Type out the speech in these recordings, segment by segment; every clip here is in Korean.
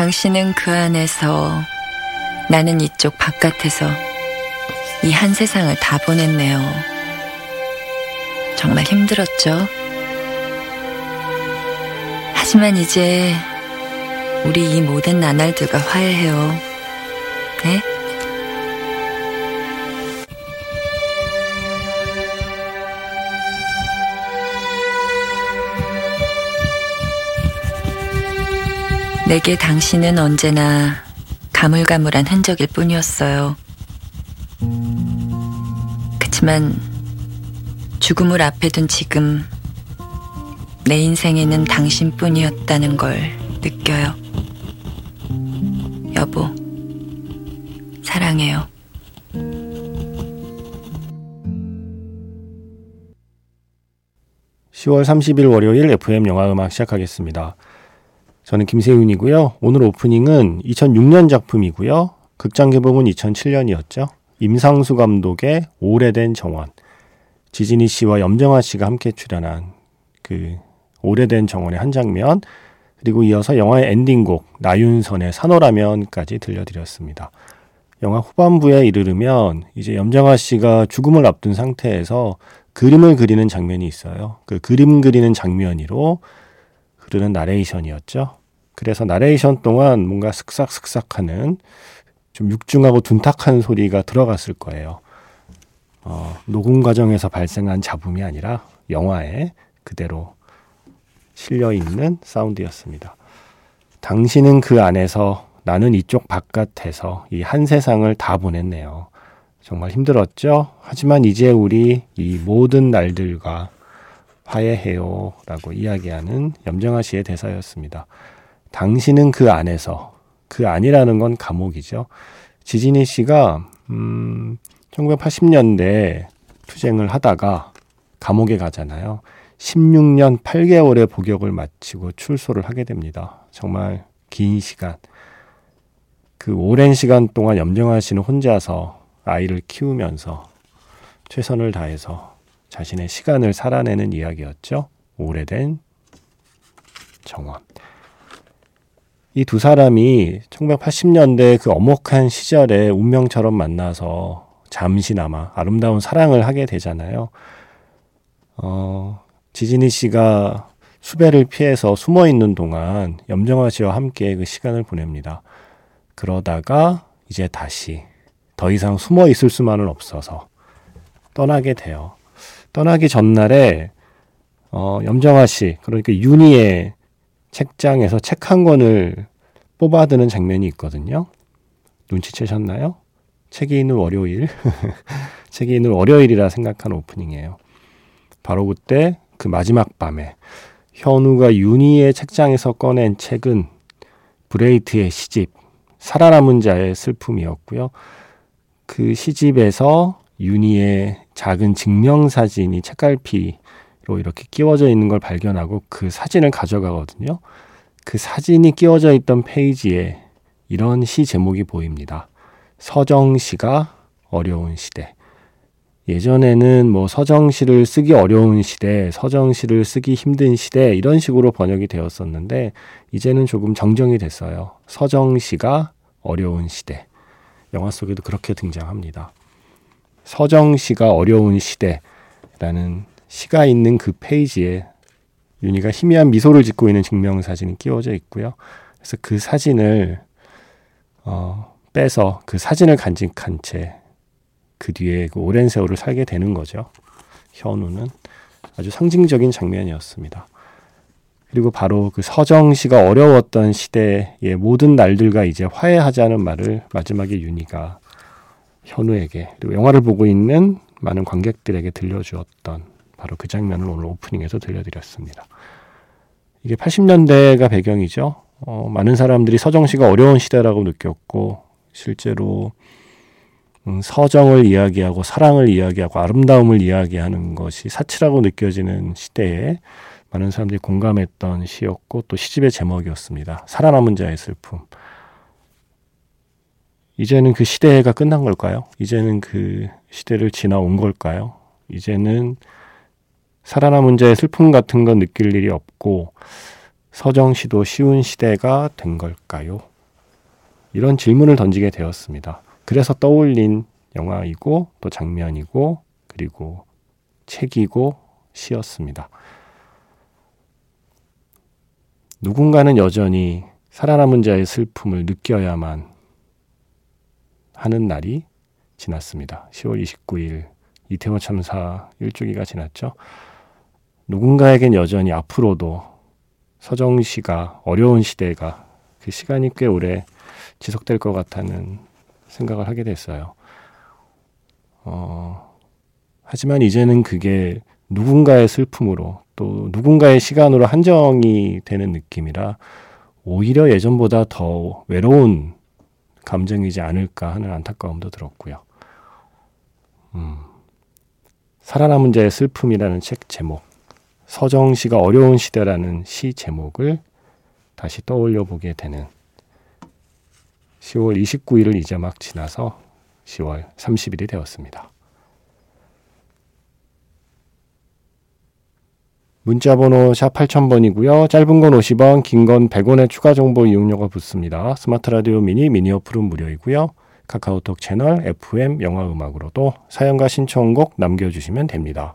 당신은 그 안에서 나는 이쪽 바깥에서 이 한 세상을 다 보냈네요. 정말 힘들었죠. 하지만 이제 우리 이 모든 나날들과 화해해요. 네? 내게 당신은 언제나 가물가물한 흔적일 뿐이었어요. 그치만 죽음을 앞에 둔 지금 내 인생에는 당신뿐이었다는 걸 느껴요. 여보, 사랑해요. (10월 30일) 월요일 FM 영화 음악 시작하겠습니다. 저는 김세윤이고요. 오늘 오프닝은 2006년 작품이고요. 극장 개봉은 2007년이었죠. 임상수 감독의 오래된 정원. 지진희 씨와 염정아 씨가 함께 출연한 그 오래된 정원의 한 장면. 그리고 이어서 영화의 엔딩곡 나윤선의 산호라면까지 들려드렸습니다. 영화 후반부에 이르르면 이제 염정아 씨가 죽음을 앞둔 상태에서 그림을 그리는 장면이 있어요. 그 그림 그리는 장면으로 흐르는 나레이션이었죠. 그래서 나레이션 동안 뭔가 슥싹슥싹 하는 좀 육중하고 둔탁한 소리가 들어갔을 거예요. 어, 녹음 과정에서 발생한 잡음이 아니라 영화에 그대로 실려 있는 사운드였습니다. 당신은 그 안에서 나는 이쪽 바깥에서 이 한 세상을 다 보냈네요. 정말 힘들었죠? 하지만 이제 우리 이 모든 날들과 화해해요. 라고 이야기하는 염정아 씨의 대사였습니다. 당신은 그 안에서, 그 안이라는 건 감옥이죠. 지진희 씨가, 음, 1980년대 투쟁을 하다가 감옥에 가잖아요. 16년 8개월의 복역을 마치고 출소를 하게 됩니다. 정말 긴 시간. 그 오랜 시간 동안 염정아 씨는 혼자서 아이를 키우면서 최선을 다해서 자신의 시간을 살아내는 이야기였죠. 오래된 정원. 이 두 사람이 1980년대 그 엄혹한 시절에 운명처럼 만나서 잠시나마 아름다운 사랑을 하게 되잖아요. 어, 지진희 씨가 수배를 피해서 숨어 있는 동안 염정아 씨와 함께 그 시간을 보냅니다. 그러다가 이제 다시 더 이상 숨어 있을 수만은 없어서 떠나게 돼요. 떠나기 전날에 어, 염정아 씨 그러니까 윤희의 책장에서 책 한 권을 뽑아드는 장면이 있거든요. 눈치채셨나요? 책이 있는 월요일, 책이 있는 월요일이라 생각한 오프닝이에요. 바로 그때 그 마지막 밤에 현우가 윤희의 책장에서 꺼낸 책은 브레이트의 시집 살아남은 자의 슬픔이었고요. 그 시집에서 윤희의 작은 증명사진이 책갈피로 이렇게 끼워져 있는 걸 발견하고 그 사진을 가져가거든요. 그 사진이 끼워져 있던 페이지에 이런 시 제목이 보입니다. 서정시가 어려운 시대. 예전에는 뭐 서정시를 쓰기 어려운 시대, 서정시를 쓰기 힘든 시대 이런 식으로 번역이 되었었는데 이제는 조금 정정이 됐어요. 서정시가 어려운 시대. 영화 속에도 그렇게 등장합니다. 서정시가 어려운 시대라는 시가 있는 그 페이지에 윤희가 희미한 미소를 짓고 있는 증명 사진이 끼워져 있고요. 그래서 그 사진을 어, 빼서 그 사진을 간직한 채 그 뒤에 그 오랜 세월을 살게 되는 거죠. 현우는 아주 상징적인 장면이었습니다. 그리고 바로 그 서정 씨가 어려웠던 시대의 모든 날들과 이제 화해하자는 말을 마지막에 윤희가 현우에게 그리고 영화를 보고 있는 많은 관객들에게 들려주었던 바로 그 장면을 오늘 오프닝에서 들려드렸습니다. 이게 80년대가 배경이죠. 어, 많은 사람들이 서정 씨가 어려운 시대라고 느꼈고 실제로 음, 서정을 이야기하고 사랑을 이야기하고 아름다움을 이야기하는 것이 사치라고 느껴지는 시대에 많은 사람들이 공감했던 시였고 또 시집의 제목이었습니다. 살아남은 자의 슬픔. 이제는 그 시대가 끝난 걸까요? 이제는 그 시대를 지나온 걸까요? 이제는 살아남은 자의 슬픔 같은 건 느낄 일이 없고 서정 시도 쉬운 시대가 된 걸까요? 이런 질문을 던지게 되었습니다. 그래서 떠올린 영화이고 또 장면이고 그리고 책이고 시였습니다. 누군가는 여전히 살아남은 자의 슬픔을 느껴야만 하는 날이 지났습니다. 10월 29일 이태원 참사 1주기가 지났죠. 누군가에겐 여전히 앞으로도 서정 씨가 어려운 시대가 그 시간이 꽤 오래 지속될 것 같다는 생각을 하게 됐어요. 어, 하지만 이제는 그게 누군가의 슬픔으로 또 누군가의 시간으로 한정이 되는 느낌이라 오히려 예전보다 더 외로운 감정이지 않을까 하는 안타까움도 들었고요. 음, 살아남은 자의 슬픔이라는 책 제목, 서정 씨가 어려운 시대라는 시 제목을 다시 떠올려 보게 되는 10월 29일을 이제 막 지나서 10월 30일이 되었습니다. 문자 번호 샵 8000번이고요. 짧은 건 50원, 긴 건 100원의 추가 정보 이용료가 붙습니다. 스마트 라디오 미니 미니 어플은 무료이고요. 카카오톡 채널 FM 영화 음악으로도 사연과 신청곡 남겨주시면 됩니다.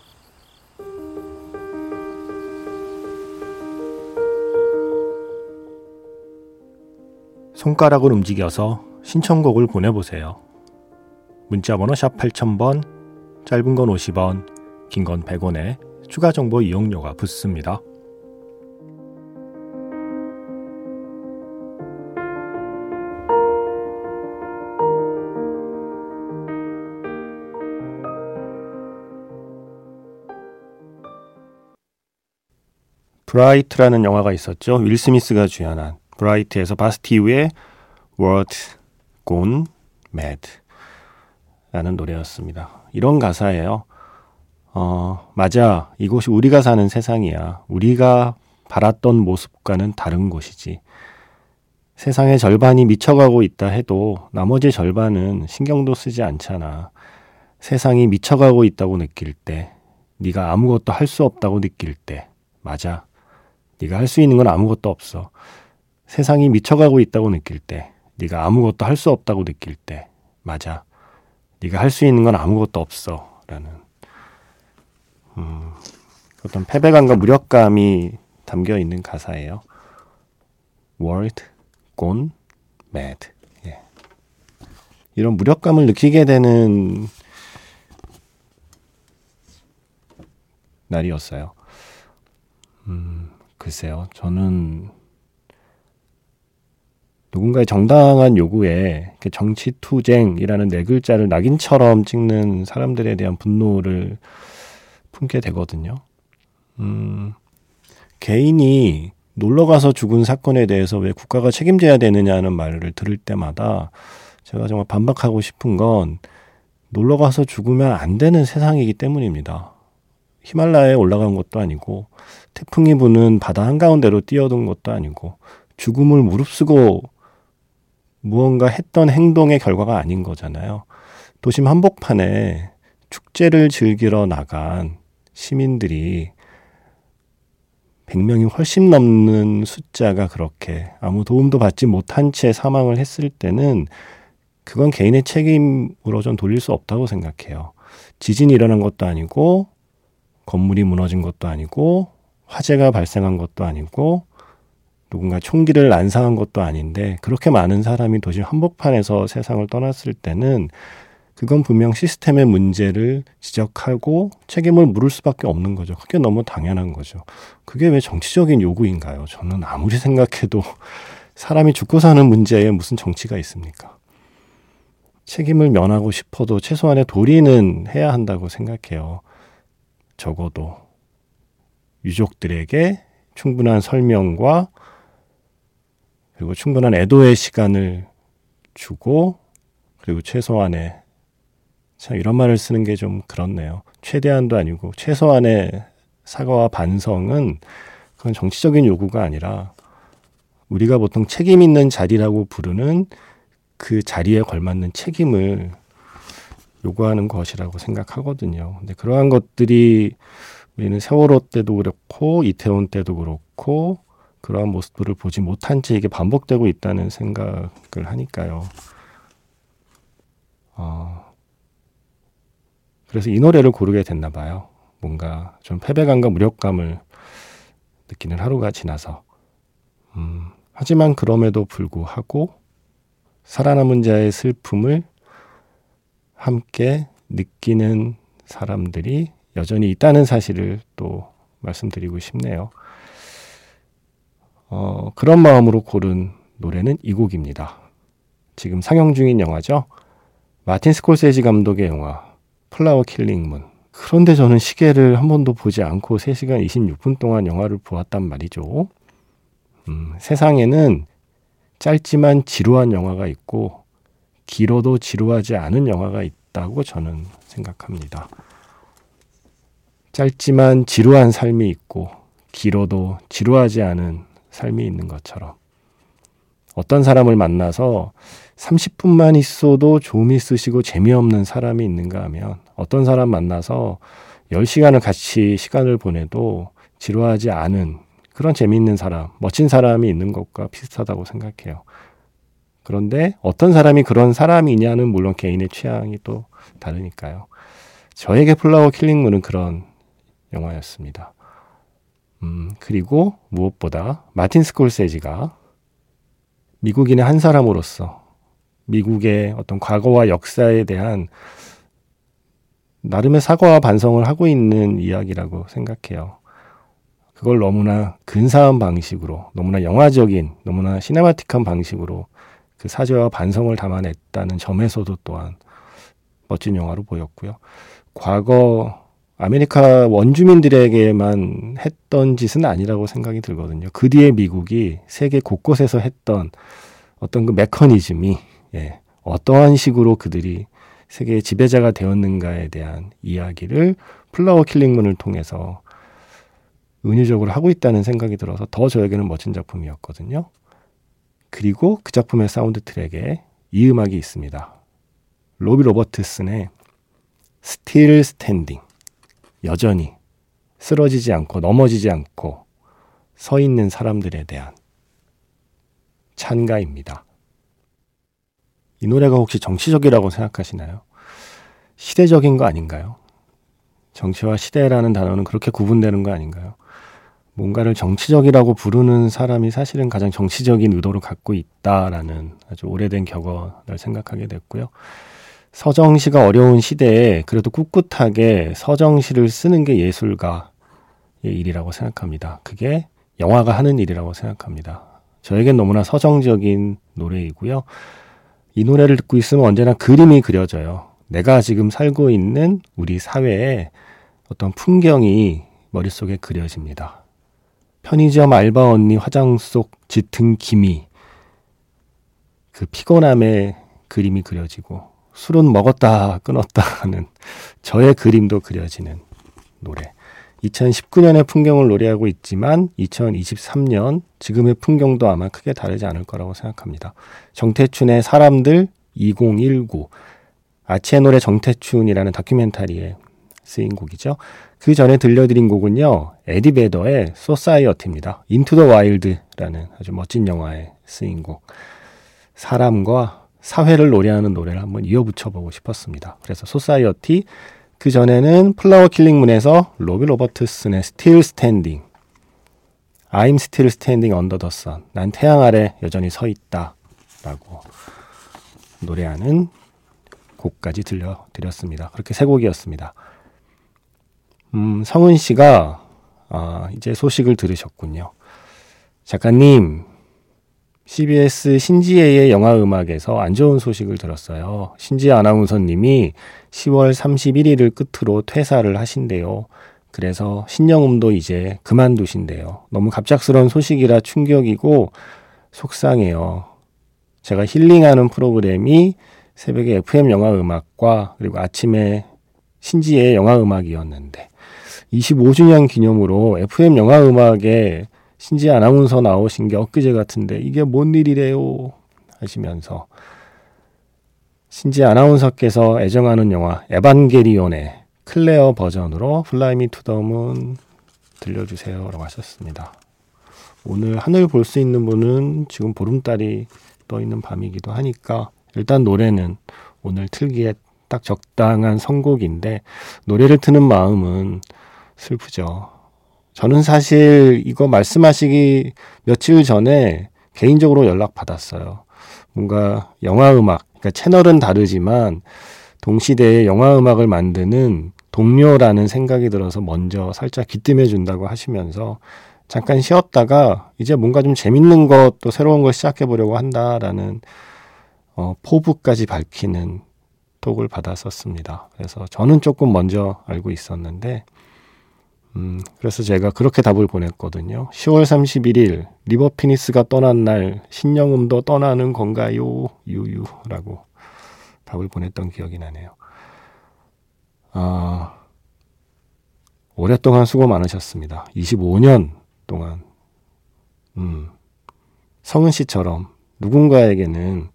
손가락을 움직여서 신청곡을 보내보세요. 문자번호 샵 8000번, 짧은 건 50원, 긴 건 100원에 추가 정보 이용료가 붙습니다. Bright라는 영화가 있었죠. 윌 스미스가 주연한 Bright에서 바스틸의 World Gone Mad 라는 노래였습니다. 이런 가사예요. 어, 맞아. 이곳이 우리가 사는 세상이야. 우리가 바랐던 모습과는 다른 곳이지. 세상의 절반이 미쳐가고 있다 해도 나머지 절반은 신경도 쓰지 않잖아. 세상이 미쳐가고 있다고 느낄 때, 네가 아무것도 할 수 없다고 느낄 때, 맞아. 네가 할 수 있는 건 아무것도 없어. 세상이 미쳐가고 있다고 느낄 때, 네가 아무것도 할 수 없다고 느낄 때, 맞아. 네가 할 수 있는 건 아무것도 없어. 라는 음, 어떤 패배감과 무력감이 담겨 있는 가사예요. World gone mad. 예. 이런 무력감을 느끼게 되는 날이었어요. 음, 글쎄요. 저는 누군가의 정당한 요구에 정치 투쟁이라는 네 글자를 낙인처럼 찍는 사람들에 대한 분노를 품게 되거든요. 음, 개인이 놀러 가서 죽은 사건에 대해서 왜 국가가 책임져야 되느냐는 말을 들을 때마다 제가 정말 반박하고 싶은 건 놀러 가서 죽으면 안 되는 세상이기 때문입니다. 히말라야에 올라간 것도 아니고 태풍이 부는 바다 한가운데로 뛰어든 것도 아니고 죽음을 무릅쓰고 무언가 했던 행동의 결과가 아닌 거잖아요. 도심 한복판에 축제를 즐기러 나간 시민들이 100명이 훨씬 넘는 숫자가 그렇게 아무 도움도 받지 못한 채 사망을 했을 때는 그건 개인의 책임으로 전 돌릴 수 없다고 생각해요. 지진이 일어난 것도 아니고 건물이 무너진 것도 아니고 화재가 발생한 것도 아니고 누군가 총기를 난사한 것도 아닌데 그렇게 많은 사람이 도시 한복판에서 세상을 떠났을 때는 그건 분명 시스템의 문제를 지적하고 책임을 물을 수밖에 없는 거죠. 그게 너무 당연한 거죠. 그게 왜 정치적인 요구인가요? 저는 아무리 생각해도 사람이 죽고 사는 문제에 무슨 정치가 있습니까? 책임을 면하고 싶어도 최소한의 도리는 해야 한다고 생각해요. 적어도 유족들에게 충분한 설명과 그리고 충분한 애도의 시간을 주고 그리고 최소한의 참 이런 말을 쓰는 게 좀 그렇네요. 최대한도 아니고 최소한의 사과와 반성은 그건 정치적인 요구가 아니라 우리가 보통 책임 있는 자리라고 부르는 그 자리에 걸맞는 책임을 요구하는 것이라고 생각하거든요. 근데 그러한 것들이 우리는 세월호 때도 그렇고 이태원 때도 그렇고 그러한 모습들을 보지 못한 채 이게 반복되고 있다는 생각을 하니까요. 어, 그래서 이 노래를 고르게 됐나 봐요. 뭔가 좀 패배감과 무력감을 느끼는 하루가 지나서. 음, 하지만 그럼에도 불구하고 살아남은 자의 슬픔을 함께 느끼는 사람들이 여전히 있다는 사실을 또 말씀드리고 싶네요. 어, 그런 마음으로 고른 노래는 이 곡입니다. 지금 상영 중인 영화죠. 마틴 스콜세지 감독의 영화 Flower Killing Moon. 그런데 저는 시계를 한 번도 보지 않고 3시간 26분 동안 영화를 보았단 말이죠. 음, 세상에는 짧지만 지루한 영화가 있고 길어도 지루하지 않은 영화가 있다고 저는 생각합니다. 짧지만 지루한 삶이 있고 길어도 지루하지 않은 삶이 있는 것처럼 어떤 사람을 만나서 30분만 있어도 좀 있으시고 재미없는 사람이 있는가 하면 어떤 사람 만나서 10시간을 같이 시간을 보내도 지루하지 않은 그런 재미있는 사람, 멋진 사람이 있는 것과 비슷하다고 생각해요. 그런데 어떤 사람이 그런 사람이냐는 물론 개인의 취향이 또 다르니까요. 저에게 플라워 킬링문은 그런 영화였습니다. 음, 그리고 무엇보다 마틴 스콜세지가 미국인의 한 사람으로서 미국의 어떤 과거와 역사에 대한 나름의 사과와 반성을 하고 있는 이야기라고 생각해요. 그걸 너무나 근사한 방식으로, 너무나 영화적인, 너무나 시네마틱한 방식으로 그 사죄와 반성을 담아냈다는 점에서도 또한 멋진 영화로 보였고요. 과거 아메리카 원주민들에게만 했던 짓은 아니라고 생각이 들거든요. 그 뒤에 미국이 세계 곳곳에서 했던 어떤 그 메커니즘이 예, 어떠한 식으로 그들이 세계의 지배자가 되었는가에 대한 이야기를 Flower Killing Moon을 통해서 은유적으로 하고 있다는 생각이 들어서 더 저에게는 멋진 작품이었거든요. 그리고 그 작품의 사운드 트랙에 이 음악이 있습니다. 로비 로버트슨의 Still Standing. 여전히 쓰러지지 않고 넘어지지 않고 서 있는 사람들에 대한 찬가입니다. 이 노래가 혹시 정치적이라고 생각하시나요? 시대적인 거 아닌가요? 정치와 시대라는 단어는 그렇게 구분되는 거 아닌가요? 뭔가를 정치적이라고 부르는 사람이 사실은 가장 정치적인 의도를 갖고 있다라는 아주 오래된 격언을 생각하게 됐고요. 서정시가 어려운 시대에 그래도 꿋꿋하게 서정시를 쓰는 게 예술가의 일이라고 생각합니다. 그게 영화가 하는 일이라고 생각합니다. 저에겐 너무나 서정적인 노래이고요. 이 노래를 듣고 있으면 언제나 그림이 그려져요. 내가 지금 살고 있는 우리 사회에 어떤 풍경이 머릿속에 그려집니다. 편의점 알바 언니 화장 속 짙은 기미, 그 피곤함의 그림이 그려지고, 술은 먹었다 끊었다 하는 저의 그림도 그려지는 노래. 2019년의 풍경을 노래하고 있지만 2023년 지금의 풍경도 아마 크게 다르지 않을 거라고 생각합니다. 정태춘의 사람들 2019 아치의 노래 정태춘이라는 다큐멘터리에 쓰인 곡이죠. 그 전에 들려드린 곡은요. 에디 베더의 Society입니다. Into the Wild라는 아주 멋진 영화에 쓰인 곡. 사람과 사회를 노래하는 노래를 한번 이어붙여보고 싶었습니다. 그래서 Society 그 전에는 Flower Killing Moon에서 로비 로버트슨의 Still Standing I'm still standing under the sun. 난 태양 아래 여전히 서 있다. 라고 노래하는 곡까지 들려드렸습니다. 그렇게 세 곡이었습니다. 음, 성은 씨가, 아, 이제 소식을 들으셨군요. 작가님, CBS 신지혜의 영화 음악에서 안 좋은 소식을 들었어요. 신지혜 아나운서님이 10월 31일을 끝으로 퇴사를 하신대요. 그래서 신영음도 이제 그만두신대요. 너무 갑작스러운 소식이라 충격이고 속상해요. 제가 힐링하는 프로그램이 새벽에 FM 영화 음악과 그리고 아침에 신지의 영화 음악이었는데 25주년 기념으로 FM 영화 음악에 신지혜 아나운서 나오신 게 엊그제 같은데 이게 뭔 일이래요 하시면서 신지혜 아나운서께서 애정하는 영화 에반게리온의 클레어 버전으로 Fly Me to the Moon 들려주세요 라고 하셨습니다. 오늘 하늘 볼 수 있는 분은 지금 보름달이 떠 있는 밤이기도 하니까 일단 노래는 오늘 틀기에 딱 적당한 선곡인데 노래를 트는 마음은 슬프죠. 저는 사실 이거 말씀하시기 며칠 전에 개인적으로 연락 받았어요. 뭔가 영화 음악, 그러니까 채널은 다르지만 동시대에 영화 음악을 만드는 동료라는 생각이 들어서 먼저 살짝 기뜸해 준다고 하시면서 잠깐 쉬었다가 이제 뭔가 좀 재밌는 것또 새로운 걸 시작해 보려고 한다라는 어, 포부까지 밝히는 톡을 받았었습니다. 그래서 저는 조금 먼저 알고 있었는데 음, 그래서 제가 그렇게 답을 보냈거든요. 10월 31일 리버 피닉스가 떠난 날 신영음도 떠나는 건가요? 유유라고 답을 보냈던 기억이 나네요. 아, 오랫동안 수고 많으셨습니다. 25년 동안. 음, 성은 씨처럼 누군가에게는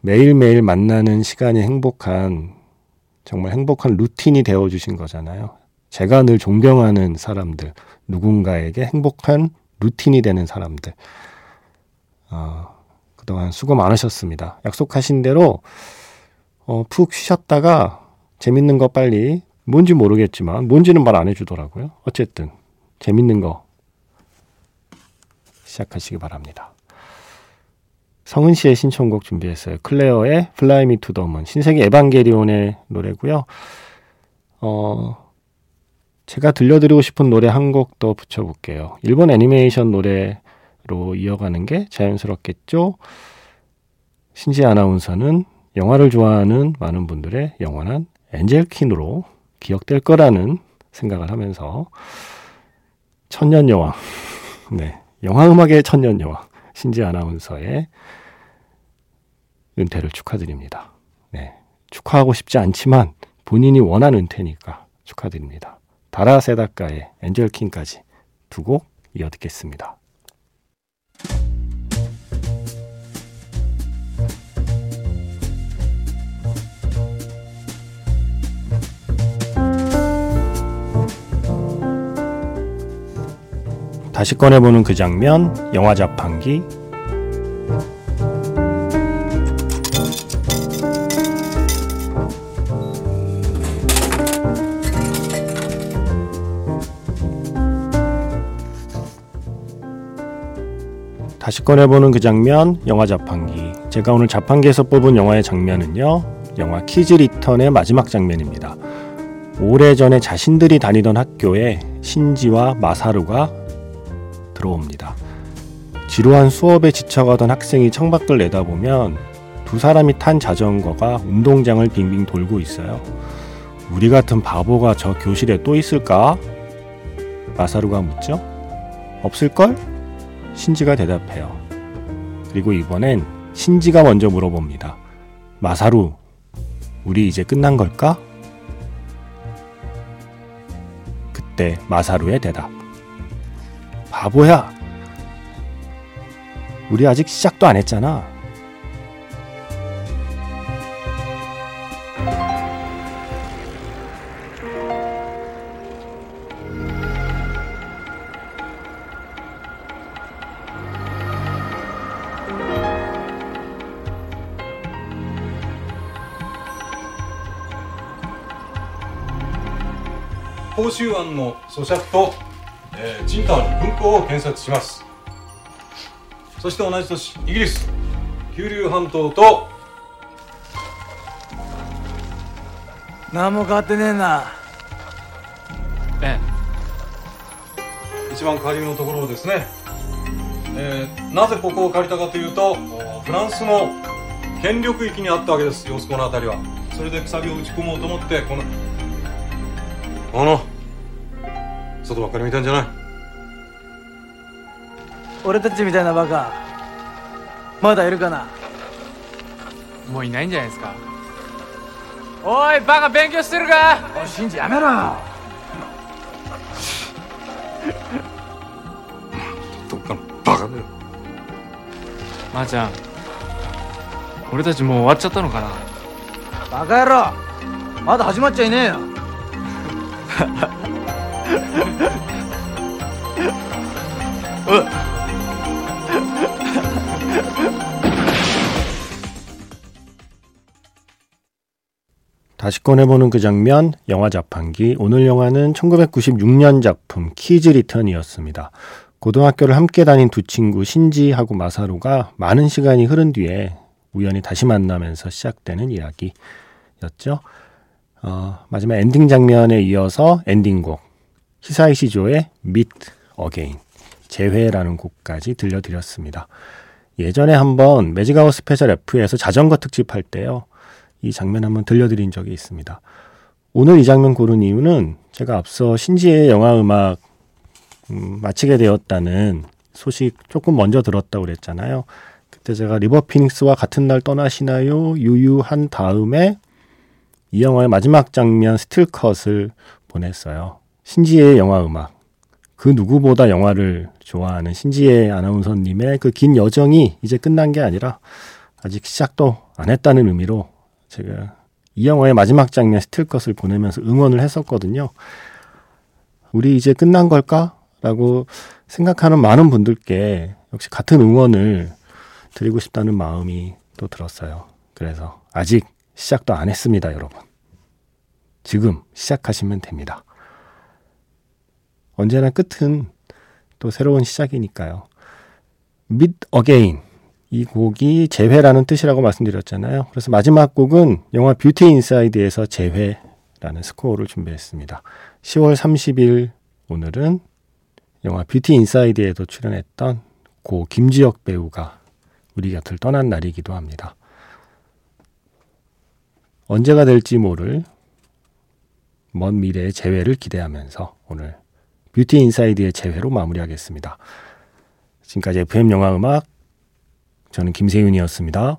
매일매일 만나는 시간이 행복한, 정말 행복한 루틴이 되어주신 거잖아요. 제가 늘 존경하는 사람들, 누군가에게 행복한 루틴이 되는 사람들. 어, 그동안 수고 많으셨습니다. 약속하신 대로 어, 푹 쉬셨다가 재밌는 거 빨리 뭔지 모르겠지만 뭔지는 말 안 해주더라고요. 어쨌든 재밌는 거 시작하시기 바랍니다. 성은 씨의 신청곡 준비했어요. 클레어의 the Moon. 신세기 에반게리온의 노래고요. 어, 제가 들려드리고 싶은 노래 한 곡 더 붙여볼게요. 일본 애니메이션 노래로 이어가는 게 자연스럽겠죠? 신지혜 아나운서는 영화를 좋아하는 많은 분들의 영원한 엔젤킨으로 기억될 거라는 생각을 하면서 천년 여왕, 네, 영화 음악의 천년 여왕 신지 아나운서의 은퇴를 축하드립니다. 네, 축하하고 싶지 않지만 본인이 원한 은퇴니까 축하드립니다. 다라세다카의 엔젤킨까지 두 곡 이어 듣겠습니다. 다시 꺼내보는 그 장면, 영화 자판기. 다시 꺼내보는 그 장면, 영화 자판기. 제가 오늘 자판기에서 뽑은 영화의 장면은요, 영화 키즈 리턴의 마지막 장면입니다. 오래전에 자신들이 다니던 학교에 신지와 마사루가 들어옵니다. 지루한 수업에 지쳐가던 학생이 창밖을 내다보면 두 사람이 탄 자전거가 운동장을 빙빙 돌고 있어요. 우리 같은 바보가 저 교실에 또 있을까? 마사루가 묻죠. 없을걸? 신지가 대답해요. 그리고 이번엔 신지가 먼저 물어봅니다. 마사루, 우리 이제 끝난 걸까? 그때 마사루의 대답. 바보야. 우리 아직 시작도 안 했잖아. 포習案の咀嚼とえー、チンタオの文庫を検索します。そして同じ年イギリス九龍半島と何も変わってねえな。ええ。一番下流のところをですね、えー、なぜここを借りたかというとフランスの権力域にあったわけです様子この辺りは。それで鎖を打ち込もうと思ってこのこの外ばっかり見たんじゃない？俺たちみたいなバカまだいるかな？もういないんじゃないですか。おいバカ勉強してるか？おいシンジやめろ！よどっかのバカだよ。まー、ちゃん俺たちもう終わっちゃったのかな？バカ野郎まだ始まっちゃいねえよ 다시 꺼내보는 그 장면, 영화 자판기. 오늘 영화는 1996년 작품 키즈 리턴이었습니다. 고등학교를 함께 다닌 두 친구 신지하고 마사루가 많은 시간이 흐른 뒤에 우연히 다시 만나면서 시작되는 이야기였죠. 어, 마지막 엔딩 장면에 이어서 엔딩곡 히사이시 조의 Meet Again 재회라는 곡까지 들려드렸습니다. 예전에 한번 매직아웃 스페셜 F에서 자전거 특집 할 때요. 이 장면 한번 들려드린 적이 있습니다. 오늘 이 장면 고른 이유는 제가 앞서 신지혜의 영화 음악 음, 마치게 되었다는 소식 조금 먼저 들었다고 그랬잖아요. 그때 제가 리버 피닉스와 같은 날 떠나시나요? 유유한 다음에 이 영화의 마지막 장면 스틸컷을 보냈어요. 신지혜의 영화 음악. 그 누구보다 영화를 좋아하는 신지혜 아나운서님의 그 긴 여정이 이제 끝난 게 아니라 아직 시작도 안 했다는 의미로 제가 이 영화의 마지막 장면 스틸컷을 보내면서 응원을 했었거든요. 우리 이제 끝난 걸까? 라고 생각하는 많은 분들께 역시 같은 응원을 드리고 싶다는 마음이 또 들었어요. 그래서 아직 시작도 안 했습니다, 여러분. 지금 시작하시면 됩니다. 언제나 끝은 또 새로운 시작이니까요. Meet Again. 이 곡이 재회라는 뜻이라고 말씀드렸잖아요. 그래서 마지막 곡은 영화 뷰티 인사이드에서 재회라는 스코어를 준비했습니다. 10월 30일 오늘은 영화 뷰티 인사이드에도 출연했던 고 김주혁 배우가 우리 곁을 떠난 날이기도 합니다. 언제가 될지 모를 먼 미래의 재회를 기대하면서 오늘 뷰티 인사이드의 재회로 마무리하겠습니다. 지금까지 FM 영화 음악 저는 김세윤이었습니다.